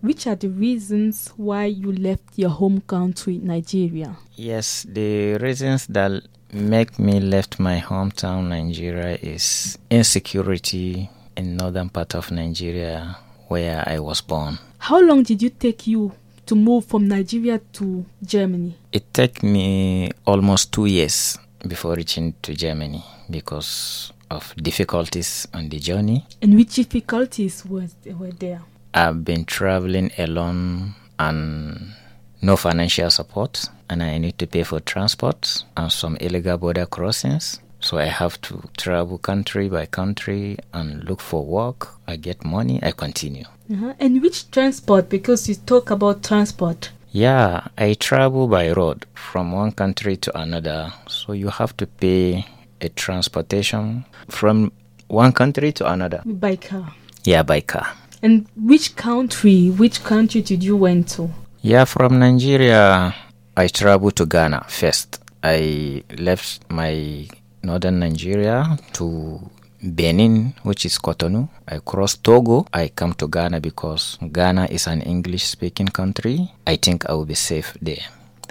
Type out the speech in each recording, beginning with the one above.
Which are the reasons why you left your home country, Nigeria? Yes, the reasons that make me left my hometown Nigeria is insecurity in northern part of Nigeria where I was born. How long did it take you to move from Nigeria to Germany? It took me almost two years before reaching to Germany because of difficulties on the journey. And which difficulties was were there? I've been traveling alone and no financial support, and I need to pay for transport and some illegal border crossings. So I have to travel country by country and look for work. I get money, I continue. Uh-huh. And which transport? Because you talk about transport. Yeah, I travel by road from one country to another. So you have to pay a transportation from one country to another. By car. Yeah, by car. And which country? Which country did you went to? Yeah, from Nigeria, I traveled to Ghana first. I left my northern Nigeria to Benin, which is Cotonou. I crossed Togo. I come to Ghana because Ghana is an English speaking country. I think I will be safe there.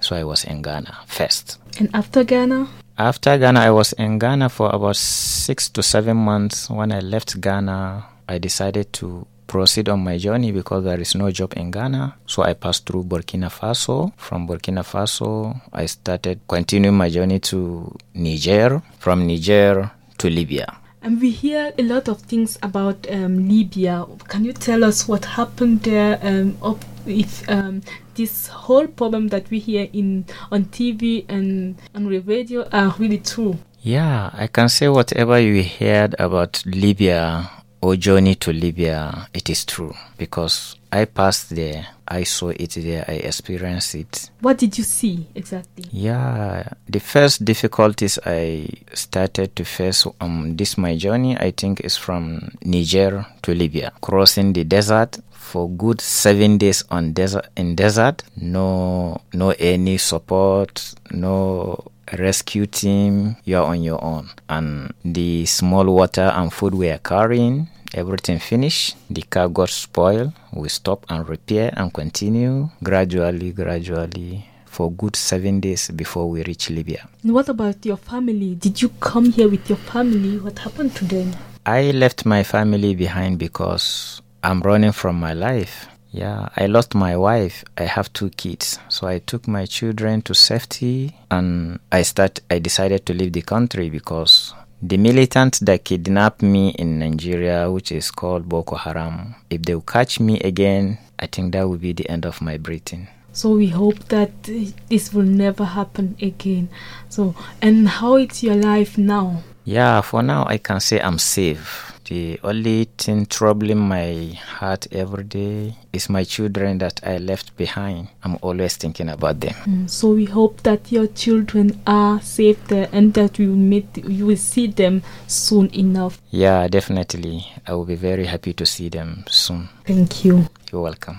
So I was in Ghana first. And after Ghana? After Ghana, I was in Ghana for about six to seven months. When I left Ghana, I decided to proceed on my journey because there is no job in Ghana. So I passed through Burkina Faso. From Burkina Faso, I started continuing my journey to Niger. From Niger to Libya. And we hear a lot of things about um, Libya. Can you tell us what happened there? Um, if um, this whole problem that we hear in on TV and on the radio are really true? Yeah, I can say whatever you heard about Libya or journey to Libya, it is true because I passed there, I saw it there, I experienced it. What did you see exactly? Yeah, the first difficulties I started to face on this my journey, I think, is from Niger to Libya, crossing the desert for good seven days on desert in desert. No, no any support, no rescue team, you're on your own. And the small water and food we are carrying, everything finished. The car got spoiled. We stop and repair and continue gradually, gradually for good seven days before we reach Libya. And what about your family? Did you come here with your family? What happened to them? I left my family behind because I'm running from my life. Yeah, I lost my wife. I have two kids. So I took my children to safety and I start I decided to leave the country because the militant that kidnapped me in Nigeria, which is called Boko Haram, if they will catch me again, I think that will be the end of my breathing. So we hope that this will never happen again. So, and how is your life now? Yeah, for now I can say I'm safe. The only thing troubling my heart every day is my children that I left behind. I'm always thinking about them. Mm, so we hope that your children are safe there and that we will meet you will see them soon enough. Yeah, definitely. I will be very happy to see them soon. Thank you. You're welcome.